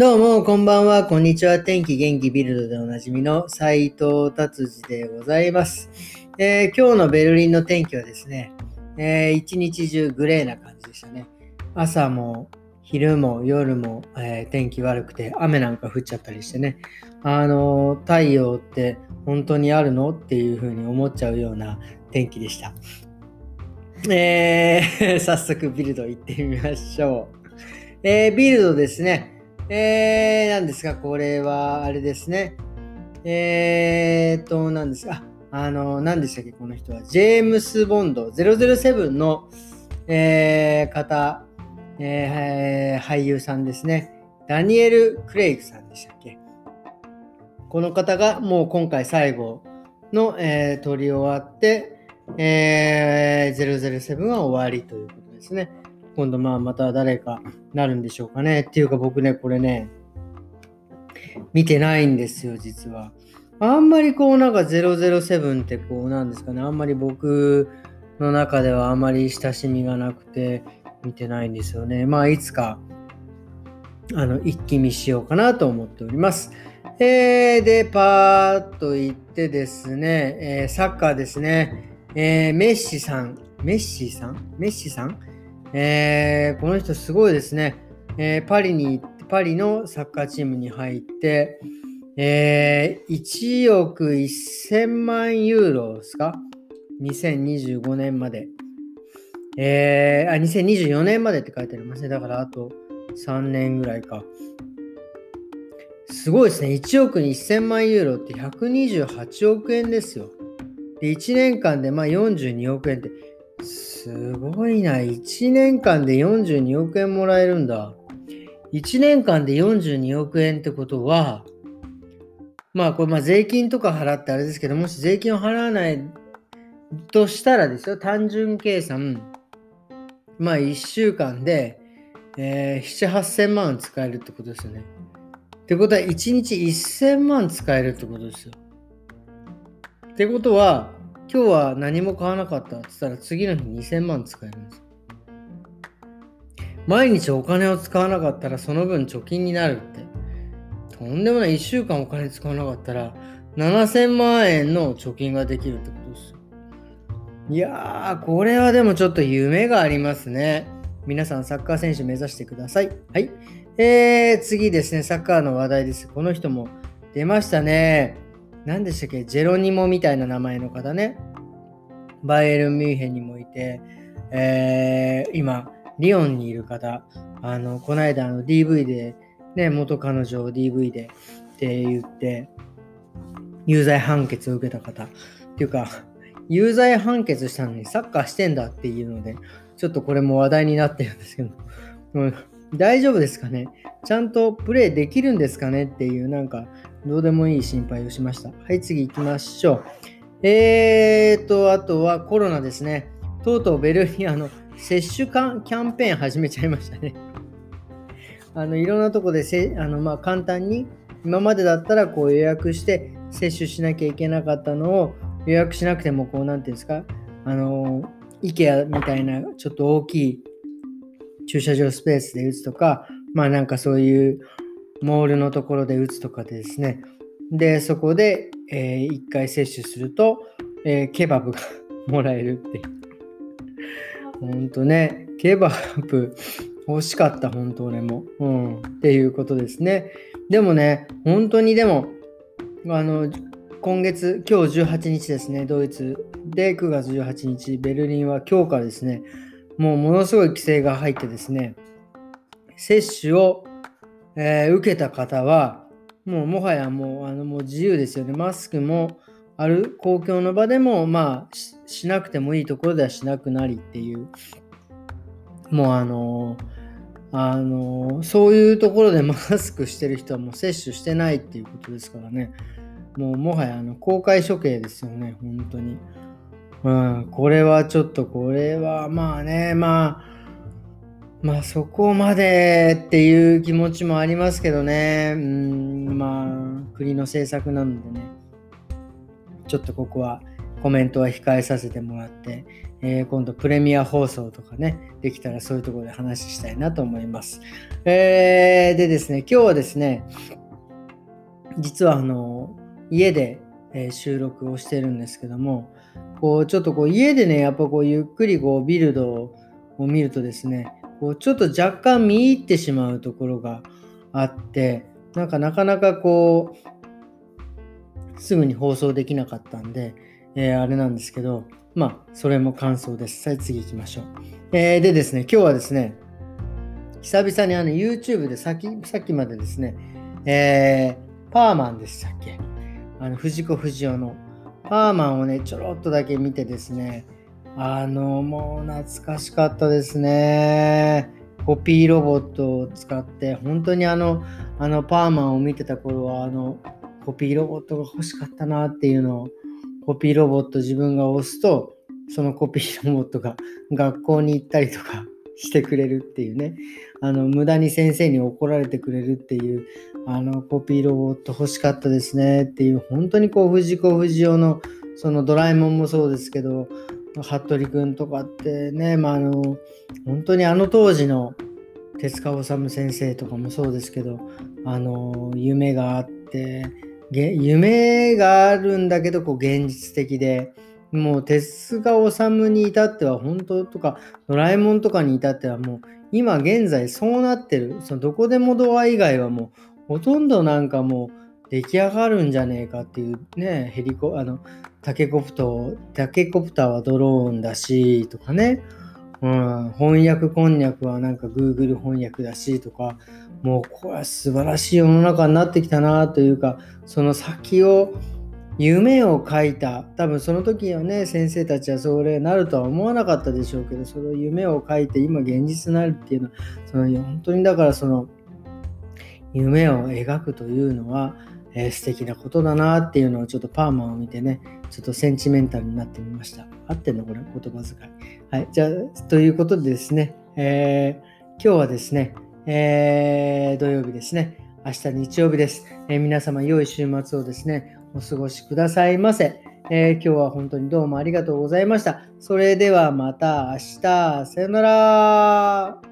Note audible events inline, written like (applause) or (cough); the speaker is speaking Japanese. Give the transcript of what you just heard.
どうも、こんばんは、こんにちは。天気元気ビルドでおなじみの斉藤達治でございます、えー、今日のベルリンの天気はですね、えー、一日中グレーな感じでしたね。朝も昼も夜も、えー、天気悪くて雨なんか降っちゃったりしてね、あの太陽って本当にあるの？っていうふうに思っちゃうような天気でした。えー、(laughs) 早速ビルド行ってみましょう。えー、ビルドですね。えー、なんですか、これは、あれですね。えーと、なんですか、あの、何でしたっけ、この人は。ジェームス・ボンド007の、えー、方、えー、俳優さんですね。ダニエル・クレイグさんでしたっけ？この方がもう今回最後の、えー、撮り終わって、えー、007は終わりということですね。今度まあまた誰かなるんでしょうかね。っていうか僕ね、これね、見てないんですよ、実は。あんまりこうなんか007ってこうなんですかね、あんまり僕の中ではあんまり親しみがなくて見てないんですよね。まあいつかあの一気見しようかなと思っております。えー、で、パーッと行ってですね、えー、サッカーですね、えー、メッシさん、メッシさん？メッシさん？えー、この人すごいですね。えー、パリにパリのサッカーチームに入って、えー、1億1000万ユーロですか ?2025 年まで。えー、あ、2024年までって書いてありますね。だからあと3年ぐらいか。すごいですね。1億1000万ユーロって128億円ですよ。で、1年間でまあ42億円って。すごいな。1年間で42億円もらえるんだ。1年間で42億円ってことは、まあこれまあ税金とか払ってあれですけど、もし税金を払わないとしたらですよ、単純計算、まあ1週間で、えー、7、8000万使えるってことですよね。ってことは1日1000万使えるってことですよ。ってことは、今日は何も買わなかったって言ったら次の日2000万使えるんです毎日お金を使わなかったらその分貯金になるって。とんでもない。1週間お金使わなかったら7000万円の貯金ができるってことです。いやー、これはでもちょっと夢がありますね。皆さんサッカー選手目指してください。はい。えー、次ですね、サッカーの話題です。この人も出ましたね。何でしたっけ？ジェロニモみたいな名前の方ね。バイエルン・ミュンヘンにもいて、えー、今、リヨンにいる方、あの、この間の DV で、ね、元彼女を DV でって言って、有罪判決を受けた方。っていうか、有罪判決したのにサッカーしてんだっていうので、ちょっとこれも話題になってるんですけど、うん、大丈夫ですかね？ちゃんとプレイできるんですかね？っていう、なんか、どうでもいい心配をしました。はい、次行きましょう。えーと、あとはコロナですね。とうとうベルリン、あの、接種キャンペーン始めちゃいましたね。(laughs) あの、いろんなとこでせ、あの、まあ、簡単に、今までだったらこう予約して接種しなきゃいけなかったのを予約しなくてもこう、なんていうんですか、あの、IKEA みたいなちょっと大きい駐車場スペースで打つとか、まあなんかそういうモールのところで打つとかでですね、で、そこで、えー、1回接種すると、えー、ケバブが (laughs) もらえるっていう。ほんとね、ケバブ欲しかった、本当俺も。うん。っていうことですね。でもね、本当にでも、あの、今月、今日18日ですね、ドイツで9月18日、ベルリンは今日からですね、もうものすごい規制が入ってですね、接種をえー、受けた方は、もうもはやもうあのもう自由ですよね。マスクもある公共の場でも、まあし、しなくてもいいところではしなくなりっていう、もうあのあのそういうところで (laughs) マスクしてる人はもう接種してないっていうことですからね。もうもはやあの公開処刑ですよね、本当に。うん、これはちょっと、これはまあね、まあ、まあそこまでっていう気持ちもありますけどね、うん、まあ国の政策なのでね、ちょっとここはコメントは控えさせてもらって、えー、今度プレミア放送とかね、できたらそういうところで話したいなと思います。えー、でですね、今日はですね、実はあの、家で、え、収録をしてるんですけども、こう、ちょっとこう、家でね、やっぱこう、ゆっくりこう、ビルドを見るとですね、こう、ちょっと若干見入ってしまうところがあって、なんかなかなかこう、すぐに放送できなかったんで、えー、あれなんですけど、まあ、それも感想です。さあ、次行きましょう。えー、でですね、今日はですね、久々にあの YouTube でさっきさっきまでですね、えー、パーマンでしたっけ？あの藤子不二雄のパーマンをね、ちょろっとだけ見てですね、あの、もう懐かしかったですね。コピーロボットを使って、本当にあの、あのパーマンを見てた頃は、あの、コピーロボットが欲しかったなっていうのを、コピーロボット自分が押すと、そのコピーロボットが (laughs) 学校に行ったりとか (laughs) してくれるっていうね、あの、無駄に先生に怒られてくれるっていう、あの、コピーロボット欲しかったですねっていう、本当にこう、藤子不二雄の、そのドラえもんもそうですけど、服部君とかってね、まあ、あの本当にあの当時の手塚治虫先生とかもそうですけどあの夢があって夢があるんだけどこう現実的でもう手塚治虫に至っては本当とかドラえもんとかに至ってはもう今現在そうなってるそのどこでもドア以外はもうほとんどなんかもう出来上がるんじゃねえかっていうねヘリコあのタケコプター、タケコプターはドローンだし、とかね、うん、翻訳こんにゃくはなんか Google 翻訳だし、とか、もうこれは素晴らしい世の中になってきたなというか、その先を、夢を書いた、多分その時はね、先生たちはそれなるとは思わなかったでしょうけど、その夢を書いて今現実になるっていうのは、その本当にだからその夢を描くというのは、えー、素敵なことだなっていうのをちょっとパーマを見てね、ちょっとセンチメンタルになってみました。合ってんのこれ、言葉遣い。はい。じゃあ、ということでですね、えー、今日はですね、えー、土曜日ですね、明日日曜日です。えー、皆様、良い週末をですね、お過ごしくださいませ。えー、今日は本当にどうもありがとうございました。それではまた明日、さよなら。